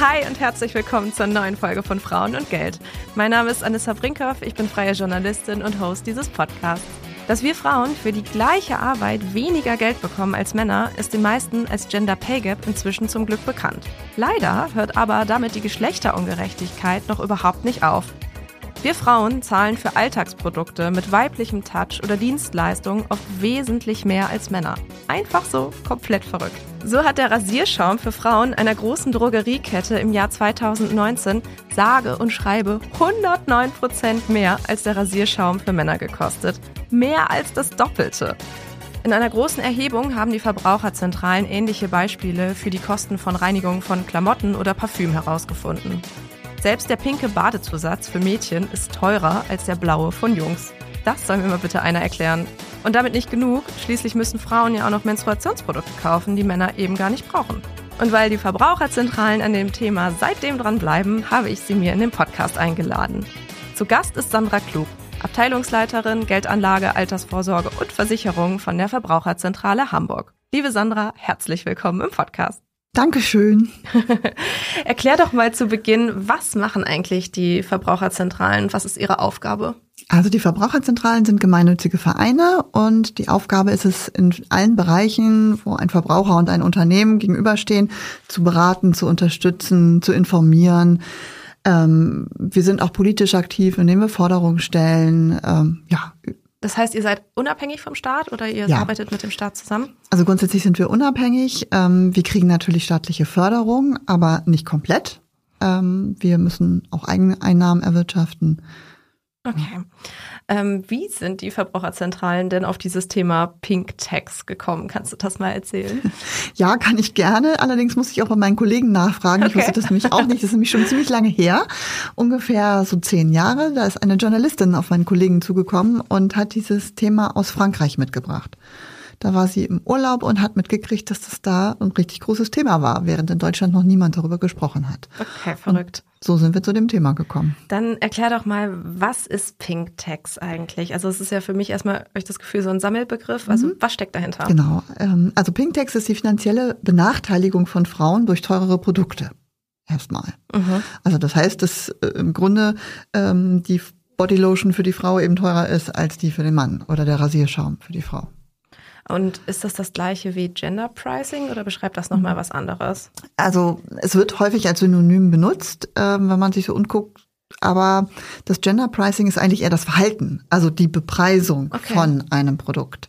Hi und herzlich willkommen zur neuen Folge von Frauen und Geld. Mein Name ist Anissa Brinkhoff, ich bin freie Journalistin und Host dieses Podcasts. Dass wir Frauen für die gleiche Arbeit weniger Geld bekommen als Männer, ist den meisten als Gender Pay Gap inzwischen zum Glück bekannt. Leider hört aber damit die Geschlechterungerechtigkeit noch überhaupt nicht auf. Wir Frauen zahlen für Alltagsprodukte mit weiblichem Touch oder Dienstleistungen oft wesentlich mehr als Männer. Einfach so komplett verrückt. So hat der Rasierschaum für Frauen einer großen Drogeriekette im Jahr 2019 sage und schreibe 109% mehr als der Rasierschaum für Männer gekostet. Mehr als das Doppelte. In einer großen Erhebung haben die Verbraucherzentralen ähnliche Beispiele für die Kosten von Reinigung von Klamotten oder Parfüm herausgefunden. Selbst der pinke Badezusatz für Mädchen ist teurer als der blaue von Jungs. Das soll mir mal bitte einer erklären. Und damit nicht genug, schließlich müssen Frauen ja auch noch Menstruationsprodukte kaufen, die Männer eben gar nicht brauchen. Und weil die Verbraucherzentralen an dem Thema seitdem dran bleiben, habe ich sie mir in den Podcast eingeladen. Zu Gast ist Sandra Klug, Abteilungsleiterin Geldanlage, Altersvorsorge und Versicherung von der Verbraucherzentrale Hamburg. Liebe Sandra, herzlich willkommen im Podcast. Dankeschön. Erklär doch mal zu Beginn, was machen eigentlich die Verbraucherzentralen? Was ist ihre Aufgabe? Also die Verbraucherzentralen sind gemeinnützige Vereine und die Aufgabe ist es in allen Bereichen, wo ein Verbraucher und ein Unternehmen gegenüberstehen, zu beraten, zu unterstützen, zu informieren. Ähm, wir sind auch politisch aktiv, indem wir Forderungen stellen. Ähm, ja, das heißt, ihr seid unabhängig vom Staat oder ihr ja. arbeitet mit dem Staat zusammen? Also grundsätzlich sind wir unabhängig. Ähm, wir kriegen natürlich staatliche Förderung, aber nicht komplett. Ähm, wir müssen auch eigene Einnahmen erwirtschaften. Okay. Ähm, wie sind die Verbraucherzentralen denn auf dieses Thema Pink Tax gekommen? Kannst du das mal erzählen? Ja, kann ich gerne. Allerdings muss ich auch bei meinen Kollegen nachfragen. Okay. Ich wusste das nämlich auch nicht. Das ist nämlich schon ziemlich lange her. Ungefähr so zehn Jahre. Da ist eine Journalistin auf meinen Kollegen zugekommen und hat dieses Thema aus Frankreich mitgebracht. Da war sie im Urlaub und hat mitgekriegt, dass das da ein richtig großes Thema war, während in Deutschland noch niemand darüber gesprochen hat. Okay, verrückt. Und so sind wir zu dem Thema gekommen. Dann erklär doch mal, was ist Pink Tax eigentlich? Also es ist ja für mich erstmal, ich das Gefühl, so ein Sammelbegriff. Also mhm. was steckt dahinter? Genau. Ähm, also Pink Tax ist die finanzielle Benachteiligung von Frauen durch teurere Produkte. Erstmal. Mhm. Also das heißt, dass äh, im Grunde ähm, die Bodylotion für die Frau eben teurer ist als die für den Mann oder der Rasierschaum für die Frau. Und ist das das gleiche wie Gender Pricing oder beschreibt das nochmal was anderes? Also es wird häufig als Synonym benutzt, äh, wenn man sich so umguckt. Aber das Gender Pricing ist eigentlich eher das Verhalten, also die Bepreisung okay. von einem Produkt.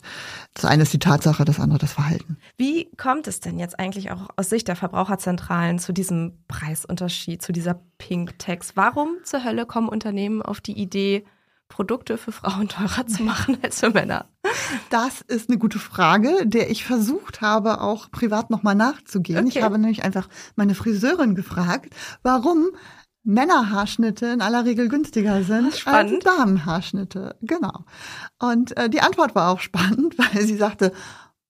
Das eine ist die Tatsache, das andere das Verhalten. Wie kommt es denn jetzt eigentlich auch aus Sicht der Verbraucherzentralen zu diesem Preisunterschied, zu dieser Pink Tax? Warum zur Hölle kommen Unternehmen auf die Idee, Produkte für Frauen teurer zu machen als für Männer? Das ist eine gute Frage, der ich versucht habe, auch privat nochmal nachzugehen. Okay. Ich habe nämlich einfach meine Friseurin gefragt, warum Männerhaarschnitte in aller Regel günstiger sind spannend. als Damenhaarschnitte. Genau. Und äh, die Antwort war auch spannend, weil sie sagte,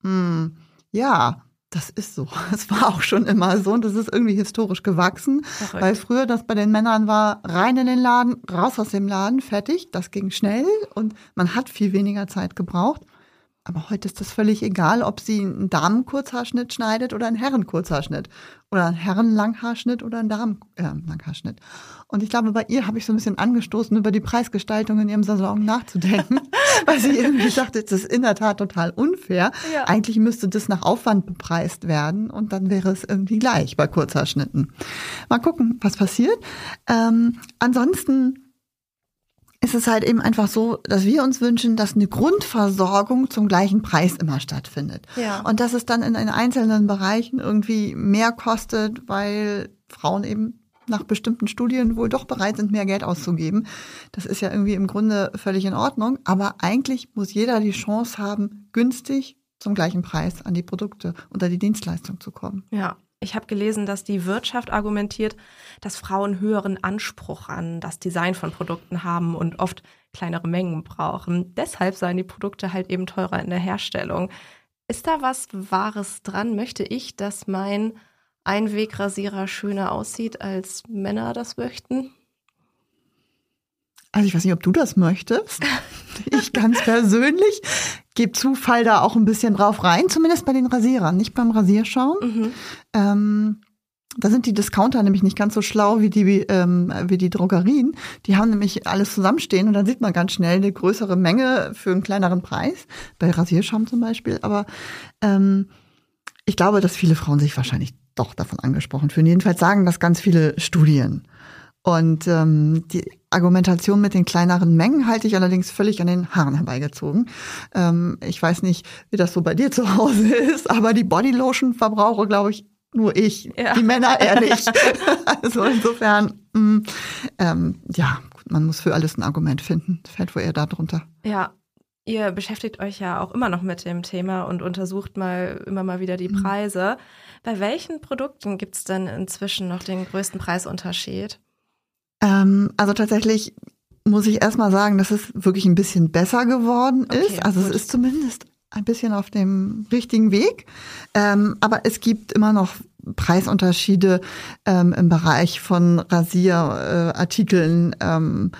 hm, ja, das ist so. Es war auch schon immer so und das ist irgendwie historisch gewachsen, Verrückt. weil früher das bei den Männern war, rein in den Laden, raus aus dem Laden, fertig. Das ging schnell und man hat viel weniger Zeit gebraucht. Aber heute ist das völlig egal, ob sie einen Damenkurzhaarschnitt schneidet oder einen Herrenkurzhaarschnitt. Oder einen Herrenlanghaarschnitt oder einen Damenlanghaarschnitt. Äh, und ich glaube, bei ihr habe ich so ein bisschen angestoßen, über die Preisgestaltung in ihrem Salon nachzudenken. weil sie irgendwie sagte, das ist in der Tat total unfair. Ja. Eigentlich müsste das nach Aufwand bepreist werden und dann wäre es irgendwie gleich bei Kurzhaarschnitten. Mal gucken, was passiert. Ähm, ansonsten ist es halt eben einfach so, dass wir uns wünschen, dass eine Grundversorgung zum gleichen Preis immer stattfindet. Ja. Und dass es dann in, in einzelnen Bereichen irgendwie mehr kostet, weil Frauen eben nach bestimmten Studien wohl doch bereit sind, mehr Geld auszugeben. Das ist ja irgendwie im Grunde völlig in Ordnung. Aber eigentlich muss jeder die Chance haben, günstig zum gleichen Preis an die Produkte oder die Dienstleistung zu kommen. Ja, ich habe gelesen, dass die Wirtschaft argumentiert, dass Frauen höheren Anspruch an das Design von Produkten haben und oft kleinere Mengen brauchen. Deshalb seien die Produkte halt eben teurer in der Herstellung. Ist da was Wahres dran? Möchte ich, dass mein Einwegrasierer schöner aussieht, als Männer das möchten? Also ich weiß nicht, ob du das möchtest. Ich ganz persönlich gebe Zufall da auch ein bisschen drauf rein, zumindest bei den Rasierern, nicht beim Rasierschaum. Mhm. Ähm, Da sind die Discounter nämlich nicht ganz so schlau wie die, ähm, wie die Drogerien. Die haben nämlich alles zusammenstehen und dann sieht man ganz schnell eine größere Menge für einen kleineren Preis. Bei Rasierschaum zum Beispiel. Aber ähm, ich glaube, dass viele Frauen sich wahrscheinlich doch davon angesprochen fühlen. Jedenfalls sagen das ganz viele Studien. Und ähm, die Argumentation mit den kleineren Mengen halte ich allerdings völlig an den Haaren herbeigezogen. Ähm, ich weiß nicht, wie das so bei dir zu Hause ist, aber die Bodylotion verbrauche, glaube ich, nur ich. Ja. Die Männer eher nicht. also insofern, mh, mm, ähm, ja, man muss für alles ein Argument finden. Fällt wohl eher darunter. Ja, Ihr beschäftigt euch ja auch immer noch mit dem Thema und untersucht mal immer mal wieder die mhm. Preise. Bei welchen Produkten gibt es denn inzwischen noch den größten Preisunterschied? Ähm, also tatsächlich muss ich erstmal sagen, dass es wirklich ein bisschen besser geworden okay, ist. Also gut. es ist zumindest ein bisschen auf dem richtigen Weg. Ähm, aber es gibt immer noch Preisunterschiede ähm, im Bereich von Rasierartikeln. Ähm,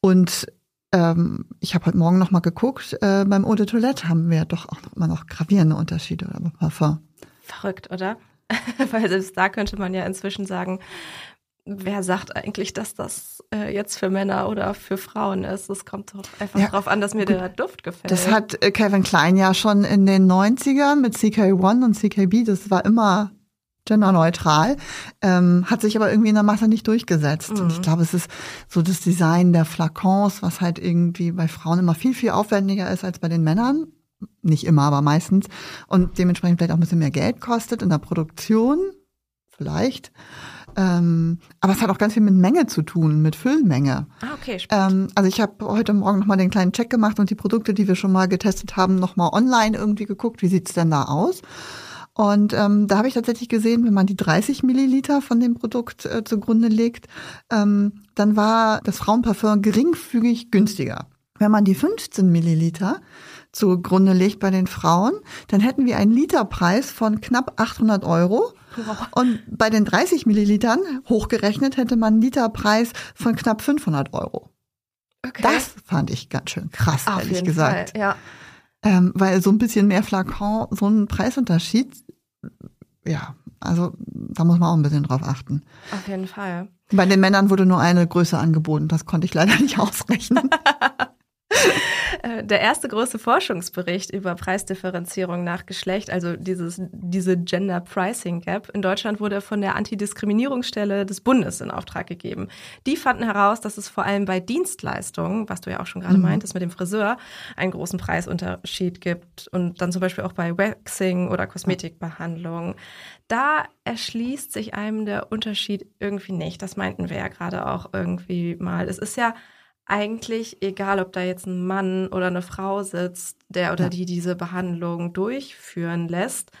und ähm, ich habe heute Morgen noch mal geguckt, äh, beim Eau de Toilette haben wir doch auch noch, immer noch gravierende Unterschiede Parfum. Verrückt, oder? Weil selbst da könnte man ja inzwischen sagen, wer sagt eigentlich, dass das äh, jetzt für Männer oder für Frauen ist? Es kommt doch einfach ja, darauf an, dass mir gut. der Duft gefällt. Das hat äh, Kevin Klein ja schon in den 90ern mit CK1 und CKB, das war immer genderneutral, ähm, hat sich aber irgendwie in der Masse nicht durchgesetzt. Mhm. Und ich mhm. glaube, es ist so das Design der Flakons, was halt irgendwie bei Frauen immer viel, viel aufwendiger ist als bei den Männern. Nicht immer, aber meistens. Und dementsprechend vielleicht auch ein bisschen mehr Geld kostet in der Produktion. Vielleicht. Ähm, aber es hat auch ganz viel mit Menge zu tun, mit Füllmenge. Ah, okay, ähm, also ich habe heute Morgen nochmal den kleinen Check gemacht und die Produkte, die wir schon mal getestet haben, nochmal online irgendwie geguckt, wie sieht's denn da aus? Und ähm, da habe ich tatsächlich gesehen, wenn man die 30 Milliliter von dem Produkt äh, zugrunde legt, ähm, dann war das Frauenparfum geringfügig günstiger. Wenn man die 15 Milliliter zugrunde legt bei den Frauen, dann hätten wir einen Literpreis von knapp 800 Euro. Und bei den 30 Millilitern hochgerechnet hätte man einen Literpreis von knapp 500 Euro. Okay. Das fand ich ganz schön krass, Auf ehrlich gesagt. Fall, ja. Ähm, weil so ein bisschen mehr Flakon, so ein Preisunterschied ja, also da muss man auch ein bisschen drauf achten. Auf jeden Fall. Bei den Männern wurde nur eine Größe angeboten. Das konnte ich leider nicht ausrechnen. Äh, der erste große Forschungsbericht über Preisdifferenzierung nach Geschlecht, also dieses, diese Gender Pricing Gap in Deutschland wurde von der Antidiskriminierungsstelle des Bundes in Auftrag gegeben. Die fanden heraus, dass es vor allem bei Dienstleistungen, was du ja auch schon gerade mhm. meintest mit dem Friseur, einen großen Preisunterschied gibt und dann zum Beispiel auch bei Waxing oder Kosmetikbehandlung. Da erschließt sich einem der Unterschied irgendwie nicht. Das meinten wir ja gerade auch irgendwie mal. Es ist ja eigentlich egal, ob da jetzt ein Mann oder eine Frau sitzt, der oder ja. die diese Behandlung durchführen lässt.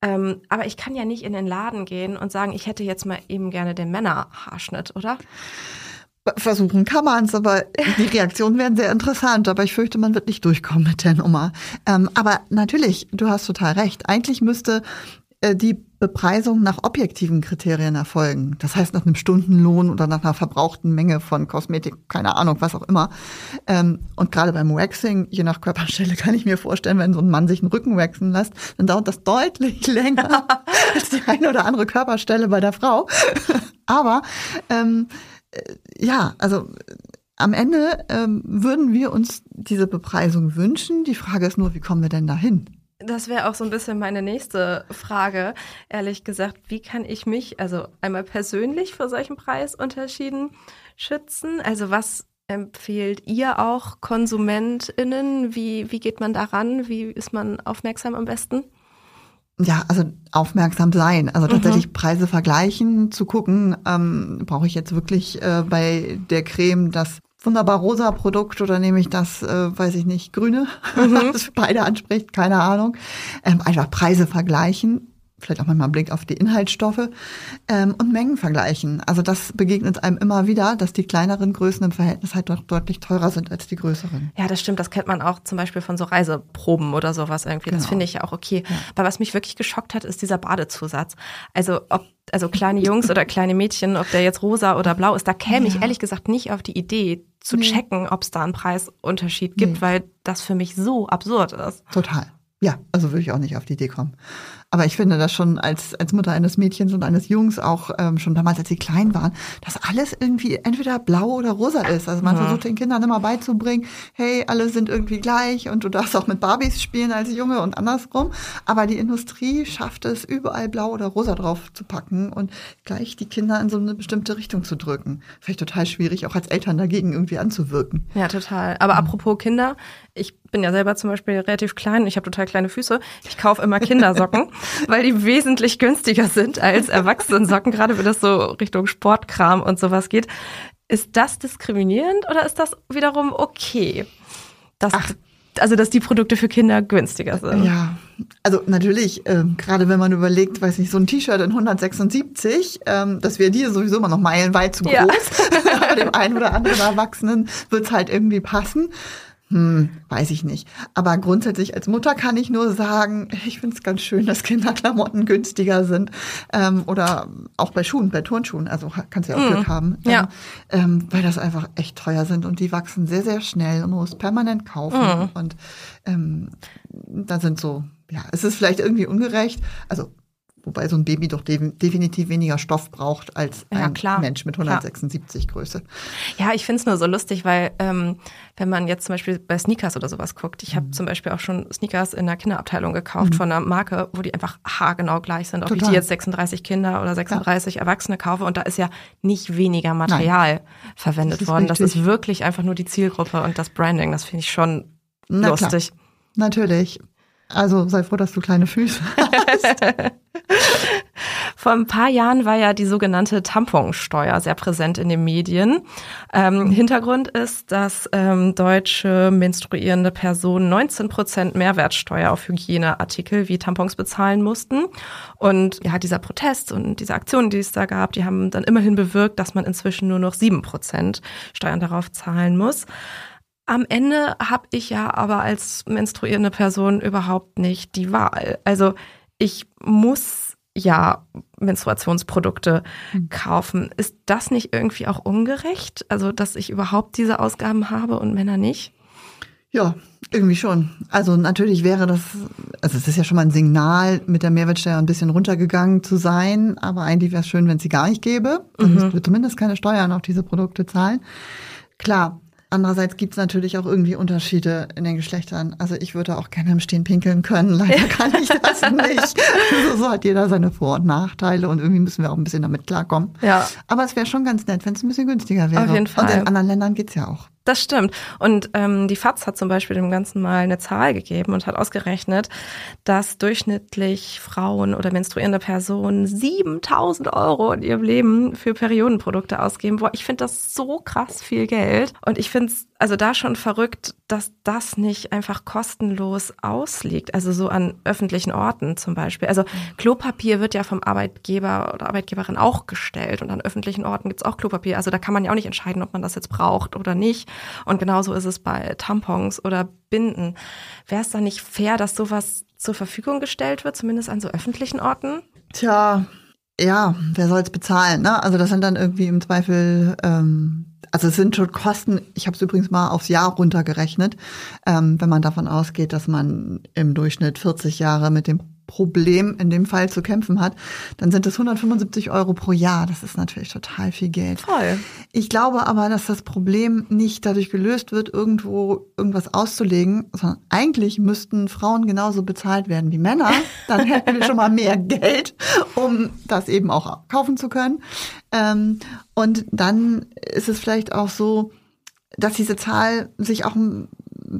Ähm, aber ich kann ja nicht in den Laden gehen und sagen, ich hätte jetzt mal eben gerne den Männerhaarschnitt, oder? Versuchen kann man es, aber die Reaktionen werden sehr interessant. Aber ich fürchte, man wird nicht durchkommen mit der Nummer. Ähm, aber natürlich, du hast total recht. Eigentlich müsste äh, die Bepreisung nach objektiven Kriterien erfolgen. Das heißt nach einem Stundenlohn oder nach einer verbrauchten Menge von Kosmetik, keine Ahnung, was auch immer. Ähm, und gerade beim Waxing, je nach Körperstelle, kann ich mir vorstellen, wenn so ein Mann sich einen Rücken waxen lässt, dann dauert das deutlich länger als die eine oder andere Körperstelle bei der Frau. Aber ähm, äh, ja, also am Ende ähm, würden wir uns diese Bepreisung wünschen. Die Frage ist nur, wie kommen wir denn dahin? Das wäre auch so ein bisschen meine nächste Frage, ehrlich gesagt. Wie kann ich mich, also einmal persönlich vor solchen Preisunterschieden schützen? Also was empfehlt ihr auch KonsumentInnen? Wie, wie geht man daran? Wie ist man aufmerksam am besten? Ja, also aufmerksam sein. Also tatsächlich mhm. Preise vergleichen, zu gucken, ähm, brauche ich jetzt wirklich äh, bei der Creme das wunderbar rosa Produkt oder nehme ich das, äh, weiß ich nicht, grüne, mhm. das beide anspricht, keine Ahnung. Ähm, einfach Preise vergleichen, vielleicht auch manchmal einen Blick auf die Inhaltsstoffe ähm, und Mengen vergleichen. Also das begegnet einem immer wieder, dass die kleineren Größen im Verhältnis halt doch deutlich teurer sind als die größeren. Ja, das stimmt. Das kennt man auch zum Beispiel von so Reiseproben oder sowas irgendwie. Genau. Das finde ich ja auch okay. Ja. Aber was mich wirklich geschockt hat, ist dieser Badezusatz. Also ob also kleine Jungs oder kleine Mädchen, ob der jetzt rosa oder blau ist, da käme ja. ich ehrlich gesagt nicht auf die Idee zu nee. checken, ob es da einen Preisunterschied gibt, nee. weil das für mich so absurd ist. Total. Ja, also würde ich auch nicht auf die Idee kommen. Aber ich finde das schon als, als Mutter eines Mädchens und eines Jungs auch ähm, schon damals, als sie klein waren, dass alles irgendwie entweder blau oder rosa ist. Also man ja. versucht den Kindern immer beizubringen, hey, alle sind irgendwie gleich und du darfst auch mit Barbies spielen als Junge und andersrum. Aber die Industrie schafft es, überall blau oder rosa drauf zu packen und gleich die Kinder in so eine bestimmte Richtung zu drücken. Vielleicht total schwierig, auch als Eltern dagegen irgendwie anzuwirken. Ja, total. Aber mhm. apropos Kinder, ich bin ja selber zum Beispiel relativ klein, ich habe total kleine Füße. Ich kaufe immer Kindersocken, weil die wesentlich günstiger sind als Erwachsenensocken, gerade wenn das so Richtung Sportkram und sowas geht. Ist das diskriminierend oder ist das wiederum okay? Dass, Ach. Also, dass die Produkte für Kinder günstiger sind. Ja, also natürlich, äh, gerade wenn man überlegt, weiß nicht, so ein T-Shirt in 176, ähm, das wäre dir sowieso immer noch meilenweit zu groß. Ja. Bei dem einen oder anderen Erwachsenen wird's halt irgendwie passen. Hm, weiß ich nicht. Aber grundsätzlich als Mutter kann ich nur sagen, ich finde es ganz schön, dass Kinderklamotten günstiger sind. Ähm, oder auch bei Schuhen, bei Turnschuhen. Also kannst du ja auch mhm. Glück haben. Ja. Ähm, weil das einfach echt teuer sind und die wachsen sehr, sehr schnell und man muss permanent kaufen. Mhm. Und ähm, da sind so, ja, es ist vielleicht irgendwie ungerecht. Also Wobei so ein Baby doch de definitiv weniger Stoff braucht als ja, ein klar. Mensch mit 176 klar. Größe. Ja, ich finde es nur so lustig, weil ähm, wenn man jetzt zum Beispiel bei Sneakers oder sowas guckt, ich habe mhm. zum Beispiel auch schon Sneakers in der Kinderabteilung gekauft mhm. von einer Marke, wo die einfach haargenau gleich sind. Ob Total. ich die jetzt 36 Kinder oder 36 ja. Erwachsene kaufe und da ist ja nicht weniger Material Nein. verwendet das worden. Richtig. Das ist wirklich einfach nur die Zielgruppe und das Branding. Das finde ich schon Na, lustig. Klar. Natürlich. Also sei froh, dass du kleine Füße hast. Vor ein paar Jahren war ja die sogenannte Tamponsteuer sehr präsent in den Medien. Ähm, Hintergrund ist, dass ähm, deutsche menstruierende Personen 19 Prozent Mehrwertsteuer auf Hygieneartikel wie Tampons bezahlen mussten. Und ja, dieser Protest und diese Aktionen, die es da gab, die haben dann immerhin bewirkt, dass man inzwischen nur noch sieben Prozent Steuern darauf zahlen muss. Am Ende habe ich ja aber als menstruierende Person überhaupt nicht die Wahl. Also ich muss ja Menstruationsprodukte mhm. kaufen. Ist das nicht irgendwie auch ungerecht? Also, dass ich überhaupt diese Ausgaben habe und Männer nicht? Ja, irgendwie schon. Also natürlich wäre das, also es ist ja schon mal ein Signal, mit der Mehrwertsteuer ein bisschen runtergegangen zu sein, aber eigentlich wäre es schön, wenn es sie gar nicht gäbe. Dann mhm. müssten wir zumindest keine Steuern auf diese Produkte zahlen. Klar, Andererseits gibt es natürlich auch irgendwie Unterschiede in den Geschlechtern. Also ich würde auch gerne im Stehen pinkeln können. Leider kann ich das nicht. Also so hat jeder seine Vor- und Nachteile und irgendwie müssen wir auch ein bisschen damit klarkommen. Ja. Aber es wäre schon ganz nett, wenn es ein bisschen günstiger wäre. Auf jeden Fall. Und in anderen Ländern geht's ja auch. Das stimmt. Und ähm, die FAZ hat zum Beispiel dem Ganzen mal eine Zahl gegeben und hat ausgerechnet, dass durchschnittlich Frauen oder menstruierende Personen 7000 Euro in ihrem Leben für Periodenprodukte ausgeben. Boah, ich finde das so krass viel Geld. Und ich finde es also da schon verrückt, dass das nicht einfach kostenlos ausliegt. Also so an öffentlichen Orten zum Beispiel. Also Klopapier wird ja vom Arbeitgeber oder Arbeitgeberin auch gestellt und an öffentlichen Orten gibt's auch Klopapier. Also da kann man ja auch nicht entscheiden, ob man das jetzt braucht oder nicht. Und genauso ist es bei Tampons oder Binden. Wäre es da nicht fair, dass sowas zur Verfügung gestellt wird, zumindest an so öffentlichen Orten? Tja, ja, wer soll es bezahlen? Ne? Also das sind dann irgendwie im Zweifel, ähm, also es sind schon Kosten. Ich habe es übrigens mal aufs Jahr runtergerechnet, ähm, wenn man davon ausgeht, dass man im Durchschnitt 40 Jahre mit dem Problem in dem Fall zu kämpfen hat, dann sind es 175 Euro pro Jahr. Das ist natürlich total viel Geld. Toll. Ich glaube aber, dass das Problem nicht dadurch gelöst wird, irgendwo irgendwas auszulegen, sondern eigentlich müssten Frauen genauso bezahlt werden wie Männer. Dann hätten wir schon mal mehr Geld, um das eben auch kaufen zu können. Ähm, und dann ist es vielleicht auch so, dass diese Zahl sich auch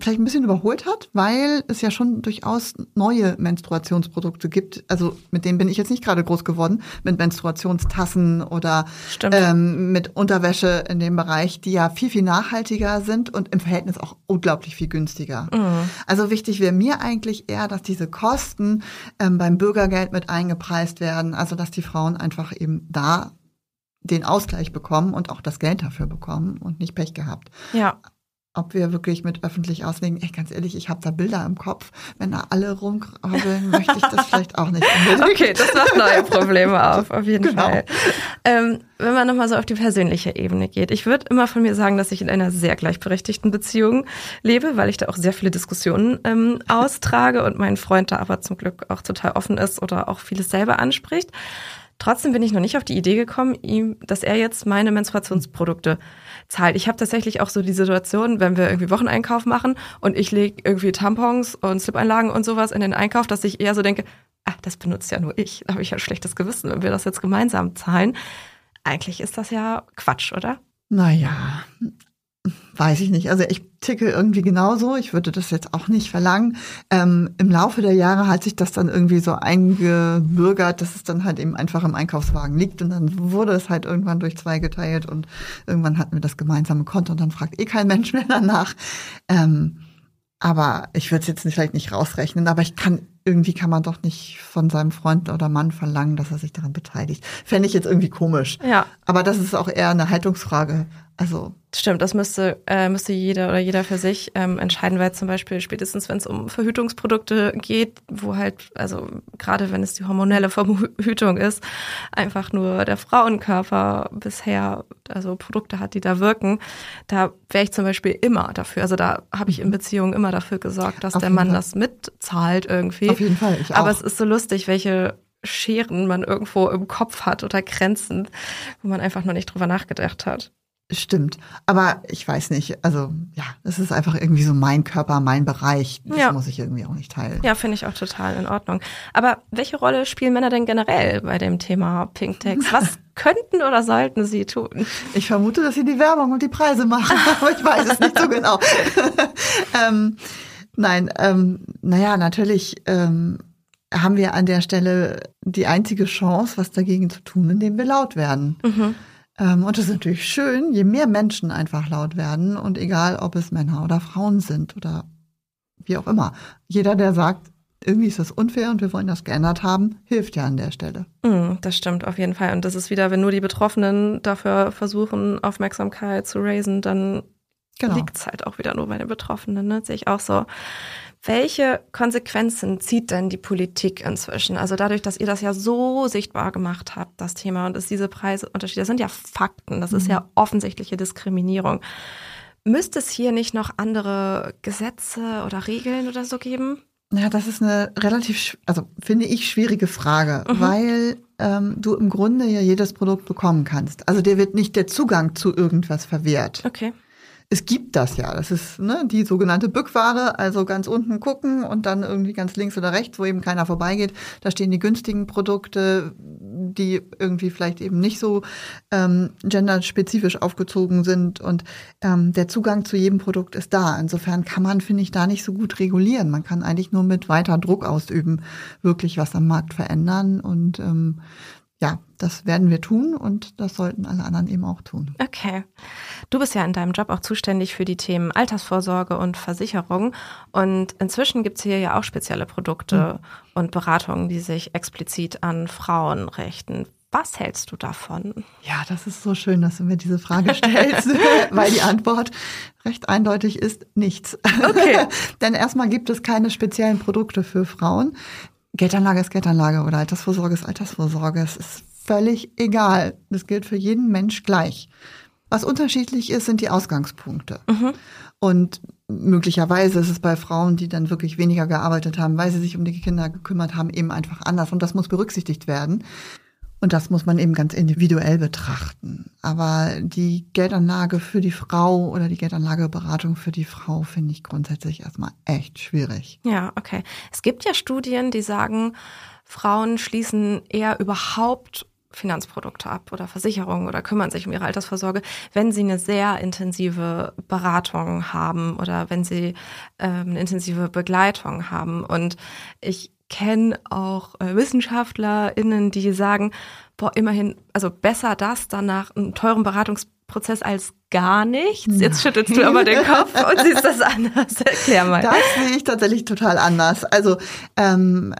vielleicht ein bisschen überholt hat, weil es ja schon durchaus neue Menstruationsprodukte gibt. Also mit denen bin ich jetzt nicht gerade groß geworden, mit Menstruationstassen oder ähm, mit Unterwäsche in dem Bereich, die ja viel, viel nachhaltiger sind und im Verhältnis auch unglaublich viel günstiger. Mhm. Also wichtig wäre mir eigentlich eher, dass diese Kosten ähm, beim Bürgergeld mit eingepreist werden, also dass die Frauen einfach eben da den Ausgleich bekommen und auch das Geld dafür bekommen und nicht Pech gehabt. Ja. Ob wir wirklich mit öffentlich auslegen. Ey, ganz ehrlich, ich habe da Bilder im Kopf. Wenn da alle rumkrabbeln, möchte ich das vielleicht auch nicht. Unbedingt. Okay, das macht neue Probleme auf, auf jeden genau. Fall. Ähm, wenn man nochmal so auf die persönliche Ebene geht. Ich würde immer von mir sagen, dass ich in einer sehr gleichberechtigten Beziehung lebe, weil ich da auch sehr viele Diskussionen ähm, austrage und mein Freund da aber zum Glück auch total offen ist oder auch vieles selber anspricht. Trotzdem bin ich noch nicht auf die Idee gekommen, ihm, dass er jetzt meine Menstruationsprodukte zahlt. Ich habe tatsächlich auch so die Situation, wenn wir irgendwie Wocheneinkauf machen und ich lege irgendwie Tampons und Slip-Einlagen und sowas in den Einkauf, dass ich eher so denke, ach, das benutzt ja nur ich. Da habe ich ja schlechtes Gewissen, wenn wir das jetzt gemeinsam zahlen. Eigentlich ist das ja Quatsch, oder? Naja, Weiß ich nicht. Also ich ticke irgendwie genauso. Ich würde das jetzt auch nicht verlangen. Ähm, Im Laufe der Jahre hat sich das dann irgendwie so eingebürgert, dass es dann halt eben einfach im Einkaufswagen liegt. Und dann wurde es halt irgendwann durch zwei geteilt und irgendwann hatten wir das gemeinsame Konto und dann fragt eh kein Mensch mehr danach. Ähm, aber ich würde es jetzt vielleicht nicht rausrechnen, aber ich kann, irgendwie kann man doch nicht von seinem Freund oder Mann verlangen, dass er sich daran beteiligt. Fände ich jetzt irgendwie komisch. Ja. Aber das ist auch eher eine Haltungsfrage. Also Stimmt, das müsste, äh, müsste jeder oder jeder für sich ähm, entscheiden, weil zum Beispiel spätestens, wenn es um Verhütungsprodukte geht, wo halt, also gerade wenn es die hormonelle Verhütung ist, einfach nur der Frauenkörper bisher, also Produkte hat, die da wirken, da wäre ich zum Beispiel immer dafür. Also da habe ich in mhm. Beziehungen immer dafür gesorgt, dass Auf der Mann Fall. das mitzahlt irgendwie. Auf jeden Fall. Ich auch. Aber es ist so lustig, welche Scheren man irgendwo im Kopf hat oder Grenzen, wo man einfach noch nicht drüber nachgedacht hat. Stimmt. Aber ich weiß nicht. Also, ja, es ist einfach irgendwie so mein Körper, mein Bereich. Das ja. muss ich irgendwie auch nicht teilen. Ja, finde ich auch total in Ordnung. Aber welche Rolle spielen Männer denn generell bei dem Thema Pinktex? Was könnten oder sollten sie tun? Ich vermute, dass sie die Werbung und die Preise machen, aber ich weiß es nicht so genau. ähm, nein, ähm, naja, natürlich ähm, haben wir an der Stelle die einzige Chance, was dagegen zu tun, indem wir laut werden. Mhm. Ähm, und es ist natürlich schön, je mehr Menschen einfach laut werden und egal, ob es Männer oder Frauen sind oder wie auch immer. Jeder, der sagt, irgendwie ist das unfair und wir wollen das geändert haben, hilft ja an der Stelle. Mm, das stimmt auf jeden Fall. Und das ist wieder, wenn nur die Betroffenen dafür versuchen, Aufmerksamkeit zu raisen, dann genau. liegt es halt auch wieder nur bei den Betroffenen. Ne? Sehe ich auch so. Welche Konsequenzen zieht denn die Politik inzwischen? Also dadurch, dass ihr das ja so sichtbar gemacht habt, das Thema, und ist diese Preisunterschiede, das sind ja Fakten, das mhm. ist ja offensichtliche Diskriminierung. Müsste es hier nicht noch andere Gesetze oder Regeln oder so geben? Ja, das ist eine relativ, also finde ich, schwierige Frage, mhm. weil ähm, du im Grunde ja jedes Produkt bekommen kannst. Also dir wird nicht der Zugang zu irgendwas verwehrt. Okay es gibt das ja. Das ist ne, die sogenannte Bückware, also ganz unten gucken und dann irgendwie ganz links oder rechts, wo eben keiner vorbeigeht. Da stehen die günstigen Produkte, die irgendwie vielleicht eben nicht so ähm, genderspezifisch aufgezogen sind. Und ähm, der Zugang zu jedem Produkt ist da. Insofern kann man, finde ich, da nicht so gut regulieren. Man kann eigentlich nur mit weiter Druck ausüben, wirklich was am Markt verändern. Und ähm, ja, das werden wir tun und das sollten alle anderen eben auch tun. Okay. Du bist ja in deinem Job auch zuständig für die Themen Altersvorsorge und Versicherung. Und inzwischen gibt es hier ja auch spezielle Produkte mhm. und Beratungen, die sich explizit an Frauen richten. Was hältst du davon? Ja, das ist so schön, dass du mir diese Frage stellst, weil die Antwort recht eindeutig ist nichts. Okay. Denn erstmal gibt es keine speziellen Produkte für Frauen. Geldanlage ist Geldanlage oder Altersvorsorge ist Altersvorsorge. Es ist völlig egal. Das gilt für jeden Mensch gleich. Was unterschiedlich ist, sind die Ausgangspunkte. Mhm. Und möglicherweise ist es bei Frauen, die dann wirklich weniger gearbeitet haben, weil sie sich um die Kinder gekümmert haben, eben einfach anders. Und das muss berücksichtigt werden. Und das muss man eben ganz individuell betrachten. Aber die Geldanlage für die Frau oder die Geldanlageberatung für die Frau finde ich grundsätzlich erstmal echt schwierig. Ja, okay. Es gibt ja Studien, die sagen, Frauen schließen eher überhaupt Finanzprodukte ab oder Versicherungen oder kümmern sich um ihre Altersvorsorge, wenn sie eine sehr intensive Beratung haben oder wenn sie ähm, eine intensive Begleitung haben. Und ich kenne auch äh, WissenschaftlerInnen, die sagen, boah, immerhin, also besser das, danach einen teuren Beratungs Prozess als gar nichts. Jetzt schüttelst du aber den Kopf und siehst das anders. Erklär mal. Das sehe ich tatsächlich total anders. Also ähm,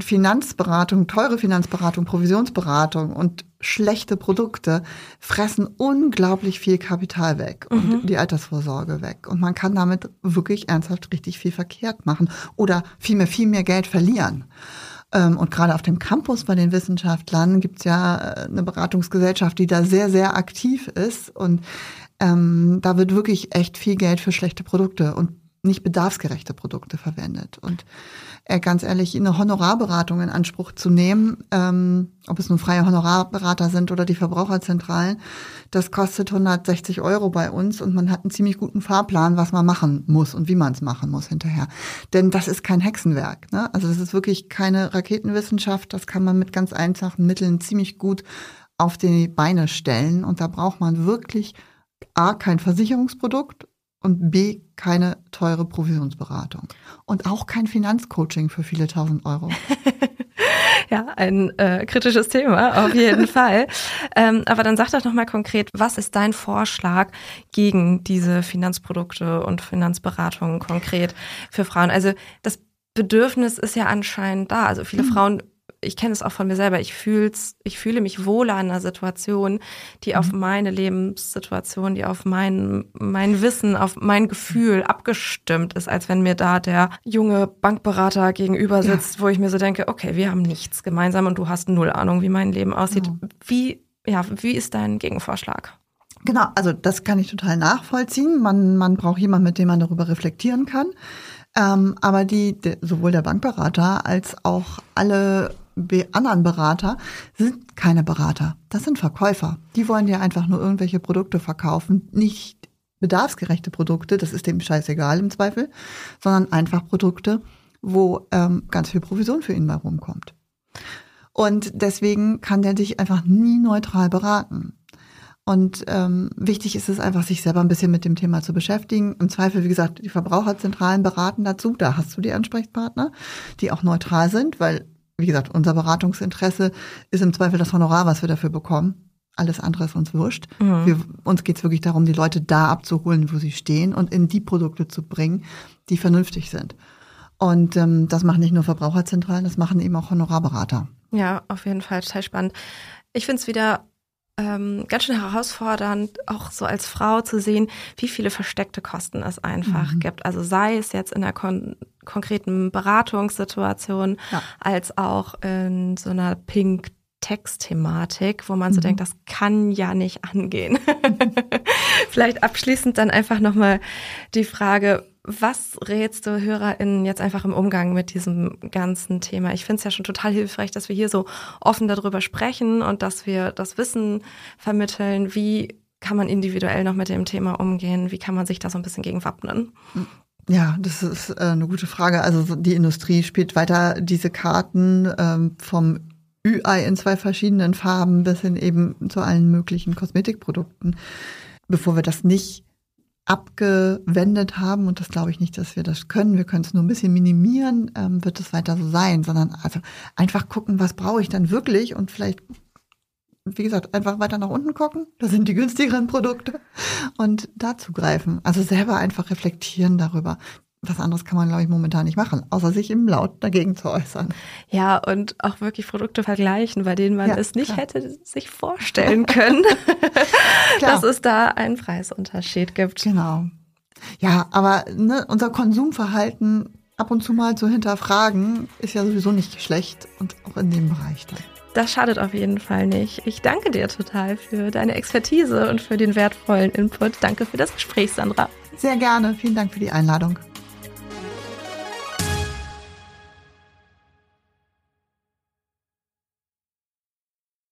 Finanzberatung, teure Finanzberatung, Provisionsberatung und schlechte Produkte fressen unglaublich viel Kapital weg und mhm. die Altersvorsorge weg. Und man kann damit wirklich ernsthaft richtig viel verkehrt machen oder vielmehr viel mehr Geld verlieren. Ähm, und gerade auf dem Campus bei den Wissenschaftlern gibt's ja äh, eine Beratungsgesellschaft, die da sehr, sehr aktiv ist. Und ähm, da wird wirklich echt viel Geld für schlechte Produkte und nicht bedarfsgerechte Produkte verwendet. Und ganz ehrlich, eine Honorarberatung in Anspruch zu nehmen, ähm, ob es nun freie Honorarberater sind oder die Verbraucherzentralen, das kostet 160 Euro bei uns und man hat einen ziemlich guten Fahrplan, was man machen muss und wie man es machen muss hinterher. Denn das ist kein Hexenwerk. Ne? Also das ist wirklich keine Raketenwissenschaft. Das kann man mit ganz einfachen Mitteln ziemlich gut auf die Beine stellen. Und da braucht man wirklich A, kein Versicherungsprodukt und B, keine teure Provisionsberatung. Und auch kein Finanzcoaching für viele tausend Euro. ja, ein äh, kritisches Thema, auf jeden Fall. Ähm, aber dann sag doch nochmal konkret, was ist dein Vorschlag gegen diese Finanzprodukte und Finanzberatungen konkret für Frauen? Also das Bedürfnis ist ja anscheinend da. Also viele mhm. Frauen ich kenne es auch von mir selber, ich fühl's, ich fühle mich wohler in einer Situation, die auf mhm. meine Lebenssituation, die auf mein, mein Wissen, auf mein Gefühl abgestimmt ist, als wenn mir da der junge Bankberater gegenüber sitzt, ja. wo ich mir so denke, okay, wir haben nichts gemeinsam und du hast null Ahnung, wie mein Leben aussieht. Ja. Wie, ja, wie ist dein Gegenvorschlag? Genau, also das kann ich total nachvollziehen. Man, man braucht jemanden, mit dem man darüber reflektieren kann. Ähm, aber die, sowohl der Bankberater als auch alle anderen Berater sind keine Berater. Das sind Verkäufer. Die wollen dir einfach nur irgendwelche Produkte verkaufen, nicht bedarfsgerechte Produkte, das ist dem scheißegal im Zweifel, sondern einfach Produkte, wo ähm, ganz viel Provision für ihn mal rumkommt. Und deswegen kann der dich einfach nie neutral beraten. Und ähm, wichtig ist es einfach, sich selber ein bisschen mit dem Thema zu beschäftigen. Im Zweifel, wie gesagt, die Verbraucherzentralen beraten dazu. Da hast du die Ansprechpartner, die auch neutral sind, weil wie gesagt, unser Beratungsinteresse ist im Zweifel das Honorar, was wir dafür bekommen. Alles andere ist uns wurscht. Mhm. Wir, uns geht es wirklich darum, die Leute da abzuholen, wo sie stehen und in die Produkte zu bringen, die vernünftig sind. Und ähm, das machen nicht nur Verbraucherzentralen, das machen eben auch Honorarberater. Ja, auf jeden Fall total spannend. Ich finde es wieder ähm, ganz schön herausfordernd, auch so als Frau zu sehen, wie viele versteckte Kosten es einfach mhm. gibt. Also sei es jetzt in der kon konkreten Beratungssituation, ja. als auch in so einer Pink Textthematik, wo man so mhm. denkt, das kann ja nicht angehen. Vielleicht abschließend dann einfach nochmal die Frage, was rätst du HörerInnen jetzt einfach im Umgang mit diesem ganzen Thema? Ich finde es ja schon total hilfreich, dass wir hier so offen darüber sprechen und dass wir das Wissen vermitteln. Wie kann man individuell noch mit dem Thema umgehen? Wie kann man sich da so ein bisschen gegen wappnen? Ja, das ist äh, eine gute Frage. Also die Industrie spielt weiter diese Karten ähm, vom Ü-Ei in zwei verschiedenen Farben bis hin eben zu allen möglichen Kosmetikprodukten. Bevor wir das nicht abgewendet haben, und das glaube ich nicht, dass wir das können, wir können es nur ein bisschen minimieren, ähm, wird es weiter so sein, sondern also einfach gucken, was brauche ich dann wirklich? Und vielleicht, wie gesagt, einfach weiter nach unten gucken, da sind die günstigeren Produkte. Und dazu greifen. Also selber einfach reflektieren darüber was anderes kann man, glaube ich, momentan nicht machen, außer sich im Laut dagegen zu äußern. Ja, und auch wirklich Produkte vergleichen, bei denen man ja, es nicht klar. hätte sich vorstellen können, dass es da einen Preisunterschied gibt. Genau. Ja, aber ne, unser Konsumverhalten ab und zu mal zu hinterfragen, ist ja sowieso nicht schlecht und auch in dem Bereich dann. Das schadet auf jeden Fall nicht. Ich danke dir total für deine Expertise und für den wertvollen Input. Danke für das Gespräch, Sandra. Sehr gerne. Vielen Dank für die Einladung.